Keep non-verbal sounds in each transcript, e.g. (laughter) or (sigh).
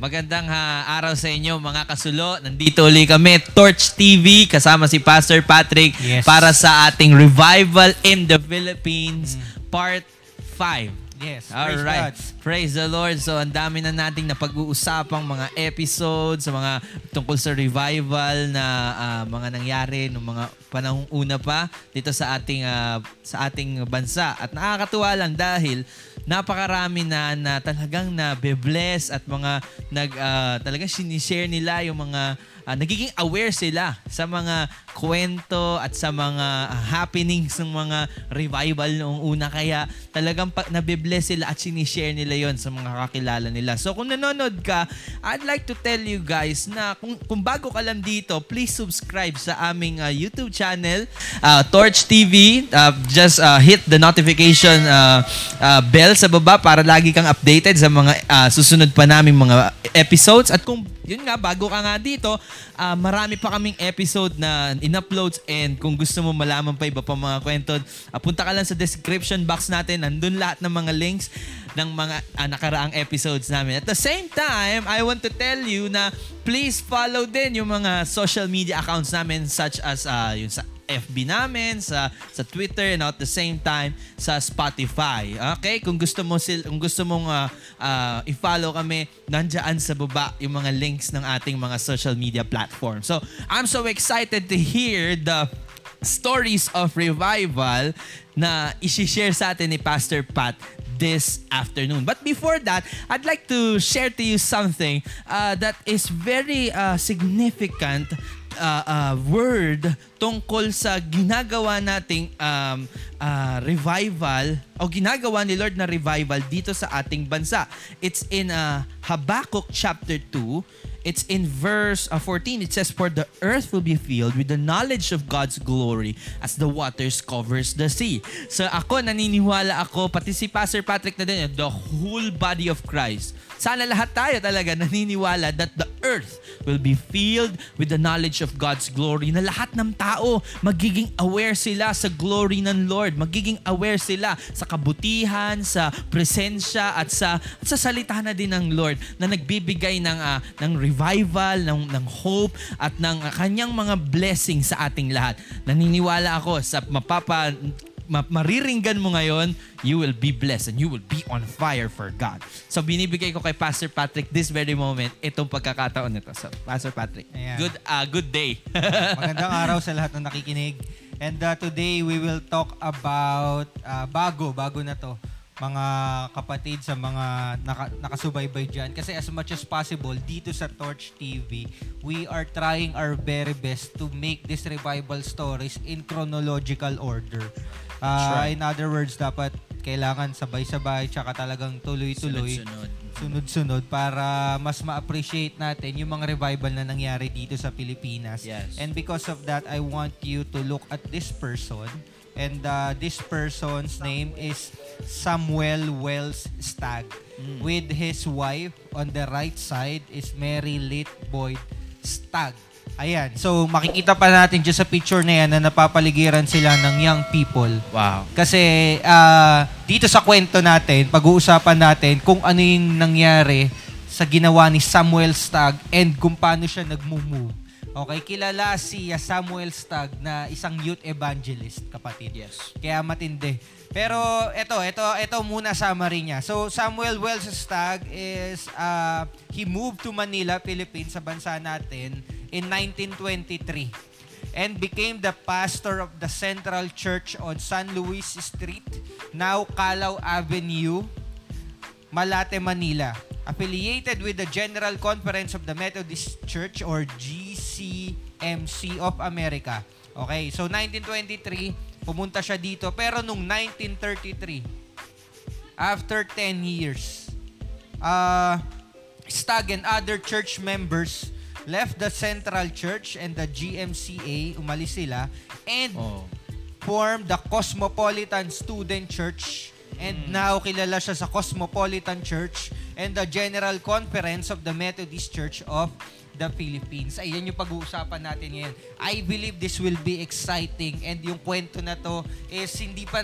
Magandang ha, araw sa inyo mga kasulo. Nandito uli kami, Torch TV, kasama si Pastor Patrick Yes. para sa ating Revival in the Philippines Part 5. Yes. All praise right. God. Praise the Lord. So, ang dami na nating napag-uusapang mga episodes, sa mga tungkol sa revival na ah, mga nangyari nung mga panahong una pa dito sa ating ah, sa ating bansa. At nakakatuwa lang dahil napakarami na na talagang na bless at mga nag ah, talagang sinishare nila yung mga ah, nagiging aware sila sa mga kwento at sa mga ah, happenings ng mga revival noong una. Kaya talagang pa, nabibless sila at sinishare nila yon sa mga kakilala nila. So kung nanonood ka, I'd like to tell you guys na kung, kung bago ka lang dito, please subscribe sa aming ah, YouTube channel, ah, Torch TV. Ah, just ah, hit the notification ah, ah, bell sa baba para lagi kang updated sa mga ah, susunod pa naming mga episodes. At kung yun nga, bago ka nga dito, ah, marami pa kaming episode na in-uploads and kung gusto mo malaman pa iba pa mga kwento, ah, punta ka lang sa description box natin. Nandun lahat ng mga links ng mga ah, nakaraang episodes namin. At the same time, I want to tell you na please follow din yung mga social media accounts namin such as ah, yung sa FB namin, sa sa Twitter and at the same time sa Spotify. Okay? Kung gusto mo sil kung gusto mong ah, ah, i-follow kami, nandiyan sa baba yung mga links ng ating mga social media platform. So, I'm so excited to hear the stories of revival na isi-share sa atin ni Pastor Pat this afternoon. But before that, I'd like to share to you something uh, that is very uh, significant uh, uh, word tungkol sa ginagawa nating um, uh, revival o ginagawa ni Lord na revival dito sa ating bansa. It's in uh, Habakkuk chapter 2. It's in verse uh, 14. It says, For the earth will be filled with the knowledge of God's glory as the waters covers the sea. So ako, naniniwala ako, pati si Pastor Patrick na din, the whole body of Christ. Sana lahat tayo talaga naniniwala that the earth will be filled with the knowledge of God's glory. Na lahat ng tao magiging aware sila sa glory ng Lord. Magiging aware sila sa kabutihan, sa presensya at sa at sa salita na din ng Lord na nagbibigay ng ah, ng revival, ng ng hope at ng ah, kanyang mga blessing sa ating lahat. Naniniwala ako sa mapapa ma- mariringgan mo ngayon, you will be blessed and you will be on fire for God. So binibigay ko kay Pastor Patrick this very moment itong pagkakataon nito. So Pastor Patrick, Ayan. good uh, good day. (laughs) Magandang araw sa lahat ng nakikinig. And uh, today we will talk about uh, bago, bago na to mga kapatid sa mga naka, nakasubaybay dyan. Kasi as much as possible, dito sa Torch TV, we are trying our very best to make these revival stories in chronological order. Uh, right. In other words, dapat kailangan sabay-sabay tsaka talagang tuloy-tuloy Sunod-sunod. sunod-sunod para mas ma-appreciate natin yung mga revival na nangyari dito sa Pilipinas. Yes. And because of that, I want you to look at this person. And uh, this person's name is Samuel Wells Stagg. With his wife on the right side is Mary Lit Boyd Stagg. Ayan. So, makikita pa natin dyan sa picture na yan na napapaligiran sila ng young people. Wow. Kasi ah, dito sa kwento natin, pag-uusapan natin kung ano yung nangyari sa ginawa ni Samuel Stagg and kung paano siya nag-move. Okay, kilala si ah, Samuel Stagg na isang youth evangelist, kapatid. Yes. Kaya matindi. Pero ito, ito, ito muna summary niya. So Samuel Wells Stagg is uh, he moved to Manila, Philippines sa bansa natin in 1923 and became the pastor of the Central Church on San Luis Street, now Calao Avenue, Malate, Manila. Affiliated with the General Conference of the Methodist Church or GCMC of America. Okay, so 1923, pumunta siya dito. Pero nung 1933, after 10 years, uh, Stagg and other church members left the Central Church and the GMCA, umalis sila, and Oh. formed the Cosmopolitan Student Church and now kilala siya sa Cosmopolitan Church and the General Conference of the Methodist Church of the Philippines. Ayan yung pag-uusapan natin ngayon. I believe this will be exciting and yung kwento na to is hindi pa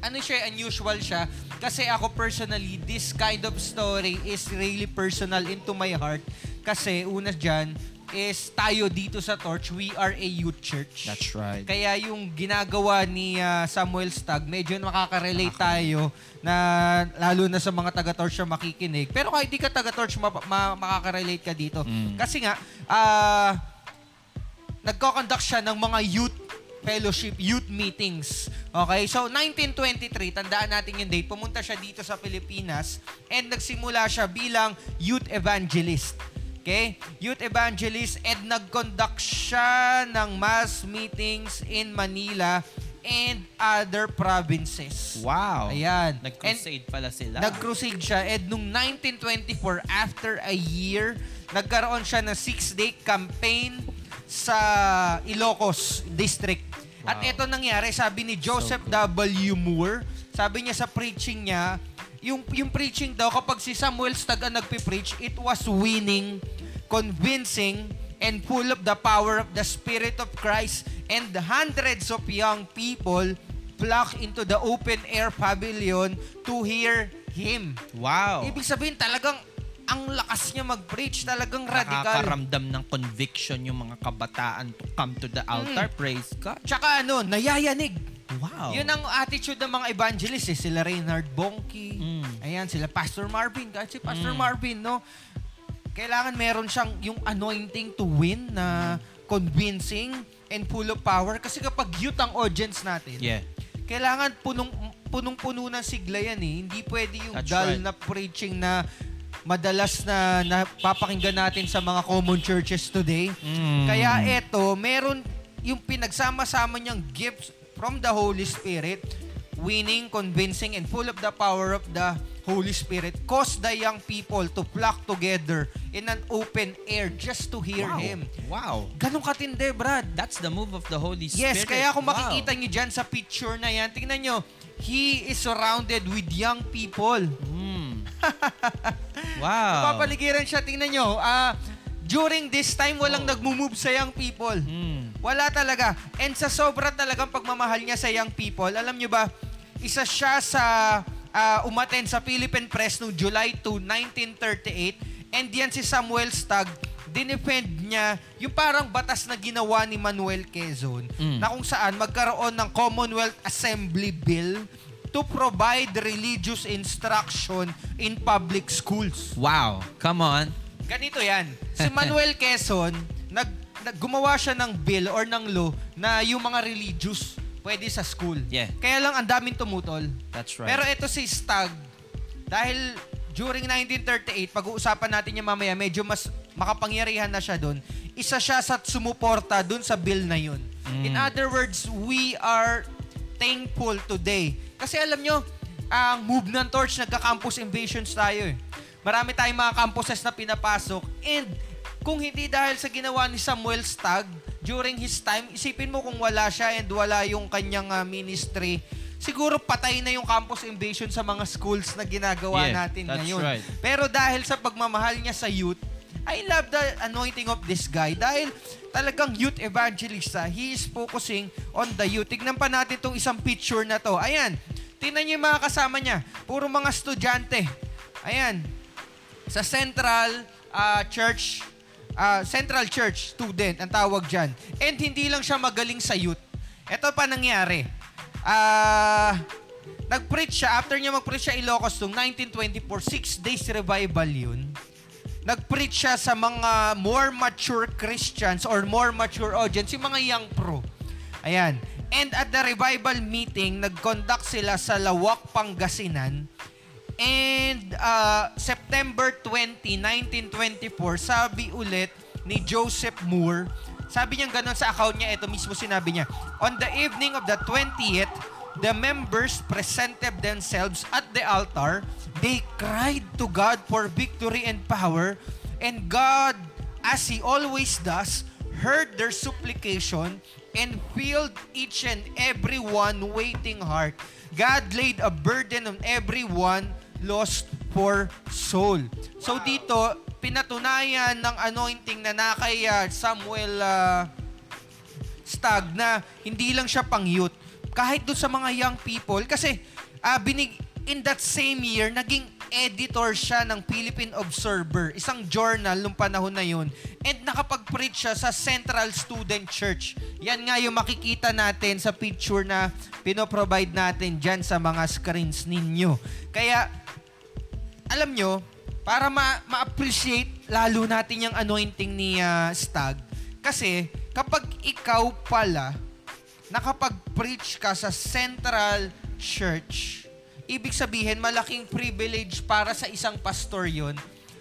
ano siya, unusual siya. Kasi ako personally, this kind of story is really personal into my heart. Kasi una dyan, is tayo dito sa Torch, we are a youth church. That's right. Kaya yung ginagawa ni ah, Samuel Stag, medyo makaka-relate tayo na lalo na sa mga taga-torch na makikinig. Pero kahit di ka taga-torch, ma- ma- makaka-relate ka dito. Mm. Kasi nga, ah nagko-conduct siya ng mga youth fellowship, youth meetings. Okay? So, 1923, tandaan natin yung date, pumunta siya dito sa Pilipinas and nagsimula siya bilang youth evangelist. Okay? Youth evangelist and nag-conduct siya ng mass meetings in Manila and other provinces. Wow. Ayan. Nag-crusade pala sila. Nag-crusade siya. And nung 1924, after a year, nagkaroon siya ng six-day campaign sa Ilocos District. At Wow. ito nangyari, sabi ni Joseph W. Moore, sabi niya sa preaching niya, yung, yung preaching daw, kapag si Samuel Stagg ang nagpipreach, it was winning, convincing, and full of the power of the Spirit of Christ. And hundreds of young people flock into the open-air pavilion to hear him. wow. Ibig sabihin, talagang ang lakas niya mag-preach. Talagang radical. Nakakaramdam ng conviction yung mga kabataan to come to the altar. Praise God. Tsaka ano, nayayanig. Wow. Yun ang attitude ng mga evangelists. Eh. Sila Reinhard Bonnke. Mm. Ayan, sila Pastor Marvin. Kahit si Pastor Mm. Marvin, no? Kailangan meron siyang yung anointing to win na convincing and full of power. Kasi kapag youth ang audience natin, Yeah. kailangan punong punong-puno ng sigla yan eh. Hindi pwede yung That's dull right. na preaching na madalas na napapakinggan natin sa mga common churches today. Mm. Kaya eto, meron yung pinagsama-sama niyang gifts from the Holy Spirit, winning, convincing, and full of the power of the Holy Spirit, caused the young people to flock together in an open air just to hear wow. Him. Wow. Ganong katindi, Brad. That's the move of the Holy Spirit. Yes, kaya kung Wow. makikita nyo dyan sa picture na yan, tingnan nyo, He is surrounded with young people. Mm. (laughs) wow. Papaligiran siya, tingnan nyo. ah, during this time, walang nagmumove sa young people. Mm. Wala talaga. And sa sobra talagang pagmamahal niya sa young people, alam nyo ba, isa siya sa ah, umaten sa Philippine Press noong July 2, 1938. And yan si Samuel Stagg, dinefend niya yung parang batas na ginawa ni Manuel Quezon Mm. na kung saan magkaroon ng Commonwealth Assembly Bill to provide religious instruction in public schools. Wow. Come on. Ganito yan. Si (laughs) Manuel Quezon, nag, gumawa siya ng bill or ng law na yung mga religious pwede sa school. Yeah. Kaya lang ang daming tumutol. That's right. Pero ito si Stag, dahil during 1938, pag-uusapan natin yung mamaya, medyo mas makapangyarihan na siya doon. Isa siya sa sumuporta doon sa bill na yun. Mm. In other words, we are thankful today. Kasi alam nyo, ang move ng torch, nagka-campus invasions tayo eh. Marami tayong mga campuses na pinapasok. And kung hindi dahil sa ginawa ni Samuel Stagg during his time, isipin mo kung wala siya and wala yung kanyang ah, ministry, siguro patay na yung campus invasion sa mga schools na ginagawa Yeah, natin that's ngayon. right. Pero dahil sa pagmamahal niya sa youth, I love the anointing of this guy dahil talagang youth evangelist siya. He is focusing on the youth. Tignan pa natin itong isang picture na to. Ayan. Tingnan niyo yung mga kasama niya. Puro mga estudyante. Ayan. Sa Central ah, Church, ah, Central Church student ang tawag dyan. And hindi lang siya magaling sa youth. Ito pa nangyari. Ah... nag-preach siya, after niya mag-preach siya Ilocos noong 1924, six days revival yun. Nag-preach siya sa mga more mature Christians or more mature audience, yung mga young pro. Ayan. And at the revival meeting, nag-conduct sila sa Lawak, Pangasinan. And uh, September 20, 1924, sabi ulit ni Joseph Moore, sabi niya ganun sa account niya, ito mismo sinabi niya, On the evening of the 20th, the members presented themselves at the altar. They cried to God for victory and power. And God, as He always does, heard their supplication and filled each and every one waiting heart. God laid a burden on everyone lost for soul. So dito, pinatunayan ng anointing na na kay ah, Samuel ah, Stag na hindi lang siya pang youth, kahit doon sa mga young people, kasi ah, binig, in that same year, naging editor siya ng Philippine Observer, isang journal nung panahon na yun, and nakapag-preach siya sa Central Student Church. Yan nga yung makikita natin sa picture na pinoprovide natin dyan sa mga screens ninyo. Kaya, alam nyo, para ma- ma-appreciate lalo natin yung anointing ni ah, Stag, kasi kapag ikaw pala nakapag-preach ka sa Central Church, ibig sabihin malaking privilege para sa isang pastor yon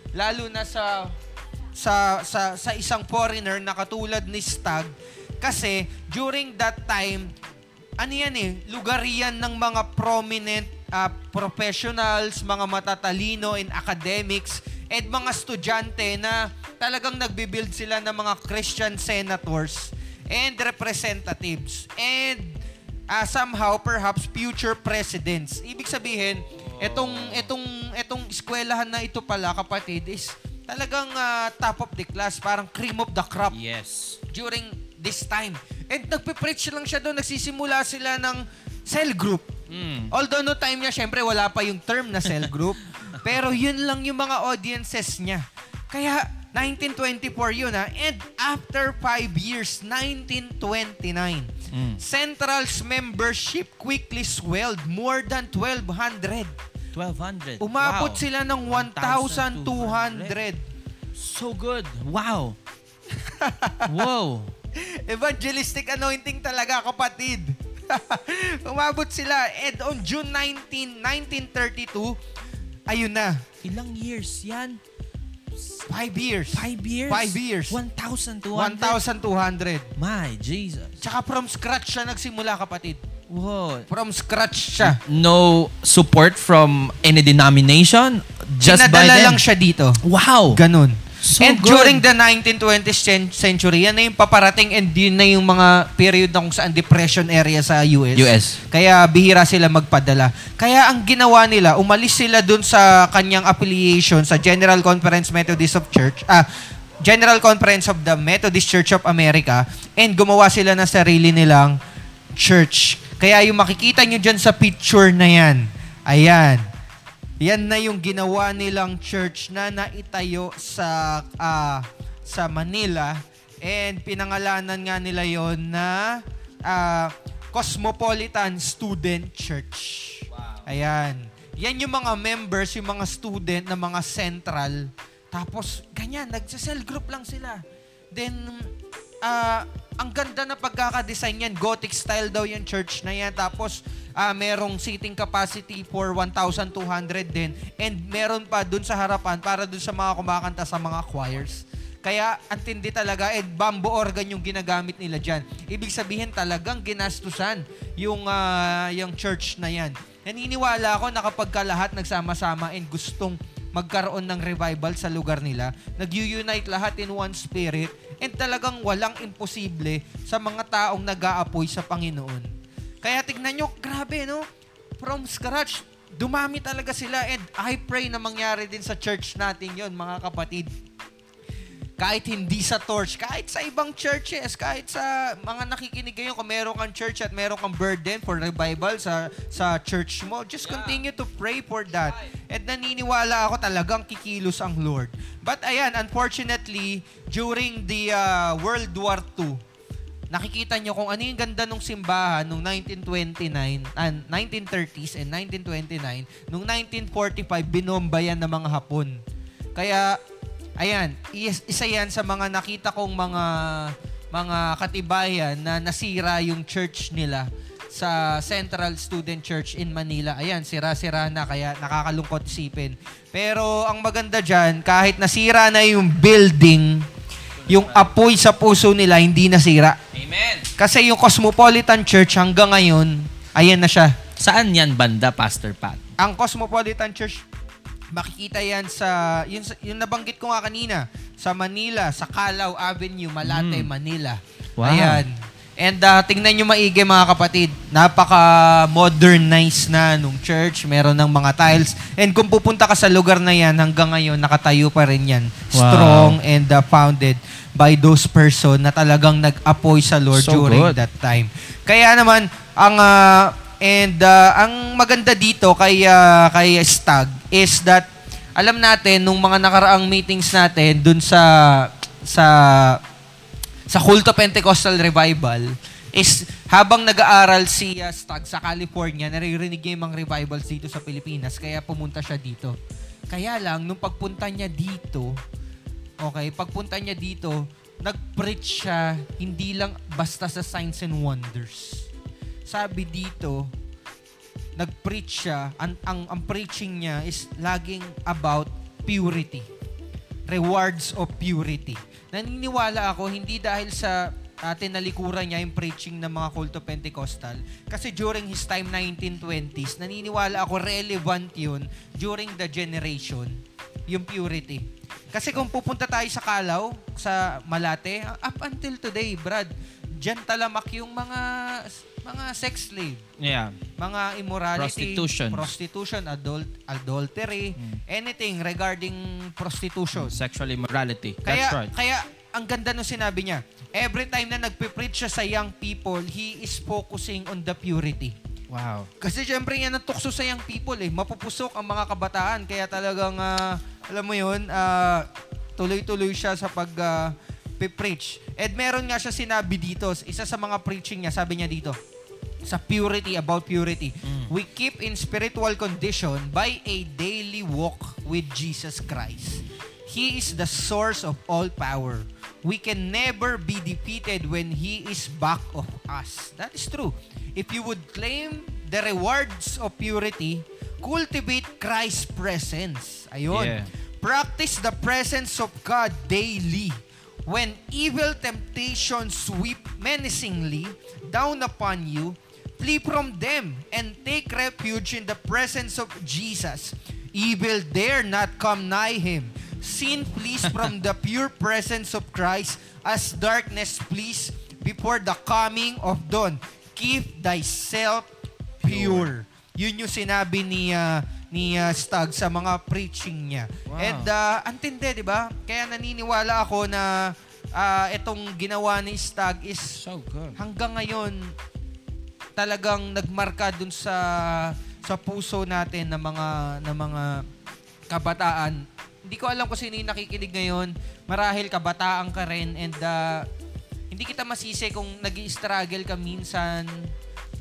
lalo na sa sa sa sa isang foreigner na katulad ni Stag. Kasi during that time ano yan eh lugar yan ng mga prominent ah, professionals, mga matatalino in academics at mga estudyante na talagang nagbibuild sila ng mga Christian senators and representatives. And ah, somehow perhaps future presidents. Ibig sabihin, etong etong etong eskwelahan na ito pala kapatid is talagang ah, top of the class, parang cream of the crop Yes. during this time. And nagpe-preach lang siya doon, nagsisimula sila ng cell group. Mm. Although no time niya, syempre wala pa yung term na cell group. (laughs) pero yun lang yung mga audiences niya. Kaya 1924 yun ha. And after 5 years, 1929, Mm. Central's membership quickly swelled more than 1,200. 1,200. Umabot wow. sila ng 1,200. So good. Wow. wow. (laughs) Evangelistic anointing talaga, kapatid. (laughs) Umabot sila. And on June 19, 1932, ayun na, Ilang years yan? Five years. Five years? Five years. 1,200? 1,200. My Jesus. Tsaka from scratch siya nagsimula, kapatid. Wow. From scratch siya. No support from any denomination? Just by Pinadala them? lang siya dito. Wow. Ganun. So and good. during the 1920th cen- century, yan na yung paparating and yun na yung mga period na kung saan depression area sa US. US. Kaya bihira sila magpadala. Kaya ang ginawa nila, umalis sila dun sa kanyang affiliation sa General Conference Methodist of Church, ah, General Conference of the Methodist Church of America and gumawa sila ng sarili nilang church. Kaya yung makikita nyo dyan sa picture na yan, ayan, yan na yung ginawa nilang church na naitayo sa ah, sa Manila and pinangalanan nga nila yon na ah, Cosmopolitan Student Church. Ayan. Yan yung mga members, yung mga student na mga central. Tapos, ganyan, nagsa-cell group lang sila. Then, ah, ang ganda na pagkakadesign yan. Gothic style daw yung church na yan. Tapos, ah, merong seating capacity for 1,200 din. And meron pa dun sa harapan para dun sa mga kumakanta sa mga choirs. Kaya, antindi talaga. And bamboo organ yung ginagamit nila dyan. Ibig sabihin talagang ginastusan yung, ah, yung church na yan. Naniniwala ako na kapag ka lahat nagsama-sama and gustong magkaroon ng revival sa lugar nila, nag-unite lahat in one spirit, and talagang walang imposible sa mga taong nag-aapoy sa Panginoon. Kaya tignan nyo, grabe no? From scratch, dumami talaga sila and I pray na mangyari din sa church natin yon mga kapatid. Kahit hindi sa torch, kahit sa ibang churches, kahit sa mga nakikinig ngayon, kung meron kang church at meron kang burden for revival sa sa church mo, just continue to pray for that. At naniniwala ako talagang kikilos ang Lord. But ayan, unfortunately, during the uh, World War II, nakikita nyo kung ano yung ganda ng simbahan noong 1929, ah, 1930s and 1929, noong 1945, binomba yan ng mga Hapon. Kaya, ayan, is- isa yan sa mga nakita kong mga mga katibayan na nasira yung church nila sa Central Student Church in Manila. Ayan, sira-sira na kaya nakakalungkot isipin. Pero ang maganda dyan, kahit nasira na yung building, yung apoy sa puso nila hindi nasira. Amen. Kasi yung Cosmopolitan Church hanggang ngayon, ayan na siya. Saan yan banda, Pastor Pat? Ang Cosmopolitan Church, makikita yan sa, yun, yung nabanggit ko nga kanina, sa Manila, sa Calao Avenue, Malate, Mm. Manila. Wow. Ayan. And uh, tingnan nyo maigi mga kapatid, napaka-modernized na nung church, meron ng mga tiles. And kung pupunta ka sa lugar na yan, hanggang ngayon, nakatayo pa rin yan. Wow. Strong and uh, founded by those person na talagang nag-apoy sa Lord So during good. that time. Kaya naman, Ang ah, and ah, ang maganda dito kay ah, kay Stag is that alam natin nung mga nakaraang meetings natin dun sa sa sa Culto Pentecostal Revival is habang nag-aaral si uh, Stag sa California, naririnig niya yung mga revivals dito sa Pilipinas, kaya pumunta siya dito. Kaya lang, nung pagpunta niya dito, okay, pagpunta niya dito, nag-preach siya hindi lang basta sa signs and wonders. Sabi dito, nag-preach siya, ang, ang, ang preaching niya is laging about purity. Rewards of purity. Naniniwala ako, hindi dahil sa uh, tinalikuran niya yung preaching ng mga kulto Pentecostal. Kasi during his time, 1920s, naniniwala ako relevant yun during the generation, yung purity. Kasi kung pupunta tayo sa Kalaw, sa Malate, up until today, Brad, dyan talamak yung mga mga sex slave, Yeah. mga immorality, Prostitution. prostitution, adult, adultery, anything regarding prostitution. Sexual immorality. Kaya, That's right. kaya ang ganda nung sinabi niya, every time na nagpe-preach siya sa young people, he is focusing on the purity. Wow. Kasi syempre yan ang tukso sa young people eh. Mapupusok ang mga kabataan. Kaya talagang, ah, alam mo yun, ah, tuloy-tuloy siya sa pag ah, preach. And meron nga siya sinabi dito, isa sa mga preaching niya, sabi niya dito, sa purity, about purity. We keep in spiritual condition by a daily walk with Jesus Christ. He is the source of all power. We can never be defeated when He is back of us. That is true. If you would claim the rewards of purity, cultivate Christ's presence. Ayun. Yeah. Practice the presence of God daily. When evil temptations sweep menacingly down upon you, flee from them and take refuge in the presence of Jesus. Evil dare not come nigh him. Sin flees from the pure presence of Christ as darkness flees before the coming of dawn. Keep thyself pure. Yun yung sinabi ni ah, ni ah, Stag sa mga preaching niya. Wow. And uh, antindi, di ba? Kaya naniniwala ako na ah, itong ginawa ni Stag is So good. hanggang ngayon talagang nagmarka dun sa sa puso natin ng mga ng mga kabataan. Hindi ko alam kung sino yung nakikinig ngayon. Marahil kabataan ka rin and uh, hindi kita masisi kung nag struggle ka minsan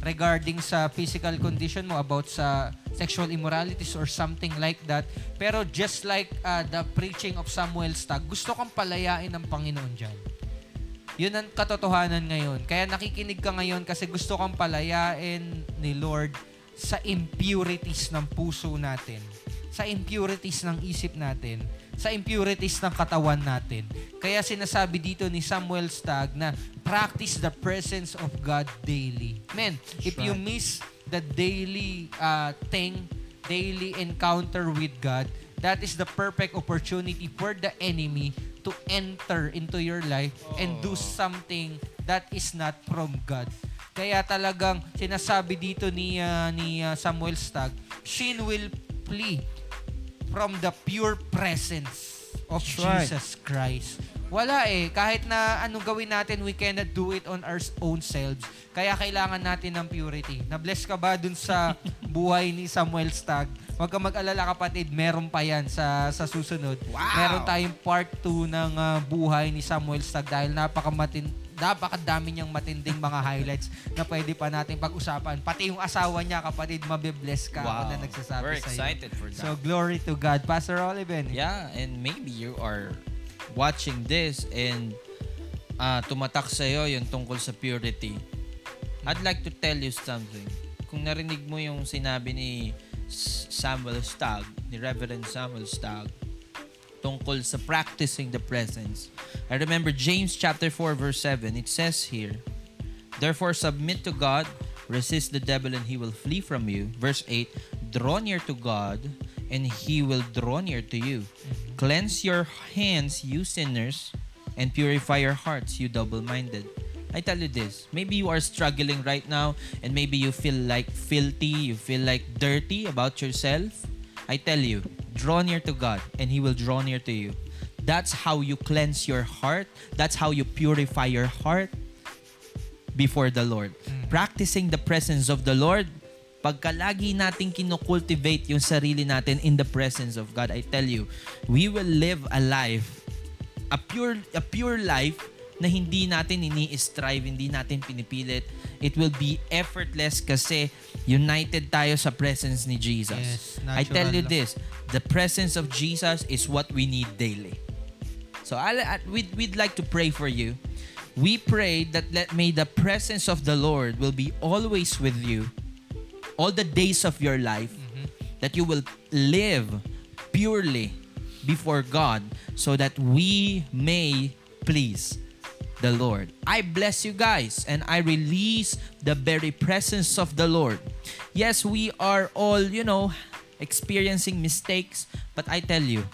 regarding sa physical condition mo about sa sexual immoralities or something like that. Pero just like uh, the preaching of Samuel Stagg, gusto kang palayain ng Panginoon dyan. Yun ang katotohanan ngayon. Kaya nakikinig ka ngayon kasi gusto kang palayain ni Lord sa impurities ng puso natin, sa impurities ng isip natin, sa impurities ng katawan natin. Kaya sinasabi dito ni Samuel Stagg na practice the presence of God daily. Men, if you miss the daily uh, thing, daily encounter with God, that is the perfect opportunity for the enemy to enter into your life and do something that is not from God. Kaya talagang sinasabi dito ni uh, ni uh, Samuel Stagg, sin will flee from the pure presence of That's right. Jesus Christ. Wala eh. Kahit na anong gawin natin, we cannot do it on our own selves. Kaya kailangan natin ng purity. Na-bless ka ba dun sa (laughs) buhay ni Samuel Stagg? Huwag ka mag-alala kapatid, meron pa yan sa, sa susunod. Wow! Meron tayong part 2 ng ah, buhay ni Samuel Stagg dahil napakamatin napakadami niyang matinding mga highlights na pwede pa natin pag-usapan. Pati yung asawa niya, kapatid, mabibless ka ako Wow. na nagsasabi We're sa'yo. excited for that. So, glory to God. Pastor Oliven. Yeah, and maybe you are watching this and uh, tumatak sa iyo yung tungkol sa purity. I'd like to tell you something. Kung narinig mo yung sinabi ni Samuel Stagg, ni Reverend Samuel Stagg, tungkol sa practicing the presence. I remember James chapter 4 verse 7. It says here, Therefore submit to God, resist the devil and he will flee from you. Verse 8, draw near to God and he will draw near to you. Mm-hmm. Cleanse your hands, you sinners, and purify your hearts, you double-minded. I tell you this, maybe you are struggling right now and maybe you feel like filthy, you feel like dirty about yourself. I tell you, draw near to God and he will draw near to you. That's how you cleanse your heart. That's how you purify your heart before the Lord. Mm. practicing the presence of the Lord, pagka lagi nating kinocultivate yung sarili natin in the presence of God, I tell you, we will live a life, a pure, a pure life na hindi natin ini-strive, hindi natin pinipilit. It will be effortless kasi united tayo sa presence ni Jesus. Yes, I tell you natural. this, the presence of Jesus is what we need daily. So I'll, we'd, we'd like to pray for you. We pray that let, may the presence of the Lord will be always with you all the days of your life that you will live purely before God so that we may please the Lord. I bless you guys and I release the very presence of the Lord. Yes, we are all, you know, experiencing mistakes, but I tell you,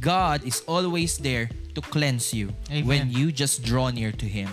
God is always there to cleanse you Amen. when you just draw near to Him.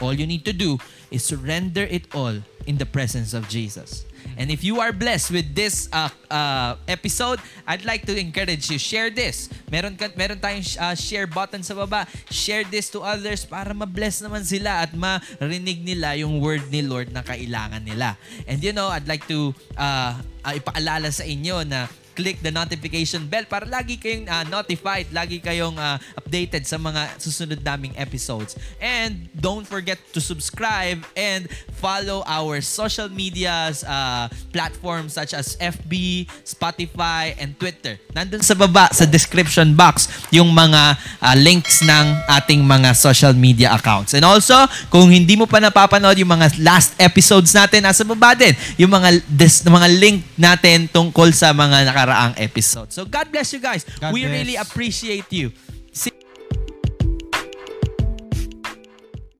All you need to do is surrender it all in the presence of Jesus. And if you are blessed with this uh, uh, episode, I'd like to encourage you, share this. Meron, ka, meron tayong uh, share button sa baba. Share this to others para ma-bless naman sila at marinig nila yung word ni Lord na kailangan nila. And you know, I'd like to uh, uh, ipaalala sa inyo na click the notification bell para lagi kayong uh, notified, lagi kayong uh, updated sa mga susunod naming episodes. And don't forget to subscribe and follow our social medias uh, platforms such as FB, Spotify, and Twitter. Nandun sa baba sa description box yung mga uh, links ng ating mga social media accounts. And also, kung hindi mo pa napapanood yung mga last episodes natin, nasa baba din yung mga des, mga link natin tungkol sa mga nakaraang episodes. So God bless you guys. God We bless. really appreciate you. See